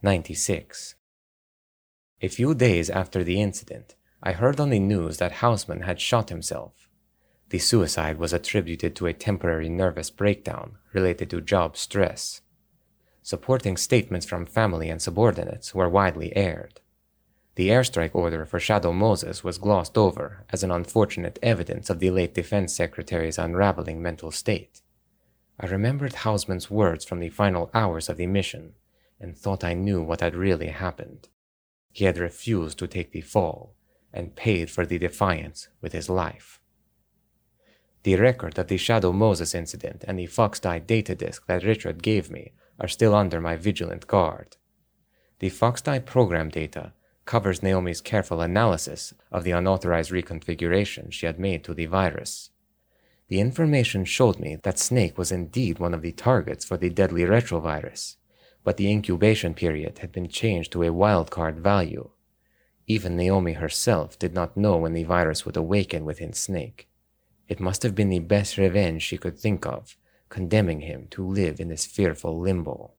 96. A few days after the incident, I heard on the news that Houseman had shot himself. The suicide was attributed to a temporary nervous breakdown related to job stress. Supporting statements from family and subordinates were widely aired. The airstrike order for Shadow Moses was glossed over as an unfortunate evidence of the late Defense Secretary's unraveling mental state. I remembered Houseman's words from the final hours of the mission and thought I knew what had really happened. He had refused to take the fall and paid for the defiance with his life. The record of the Shadow Moses incident and the Foxdie data disk that Richard gave me are still under my vigilant guard. The Foxdie program data covers Naomi's careful analysis of the unauthorized reconfiguration she had made to the virus. The information showed me that Snake was indeed one of the targets for the deadly retrovirus, but the incubation period had been changed to a wildcard value. Even Naomi herself did not know when the virus would awaken within Snake. It must have been the best revenge she could think of, condemning him to live in this fearful limbo.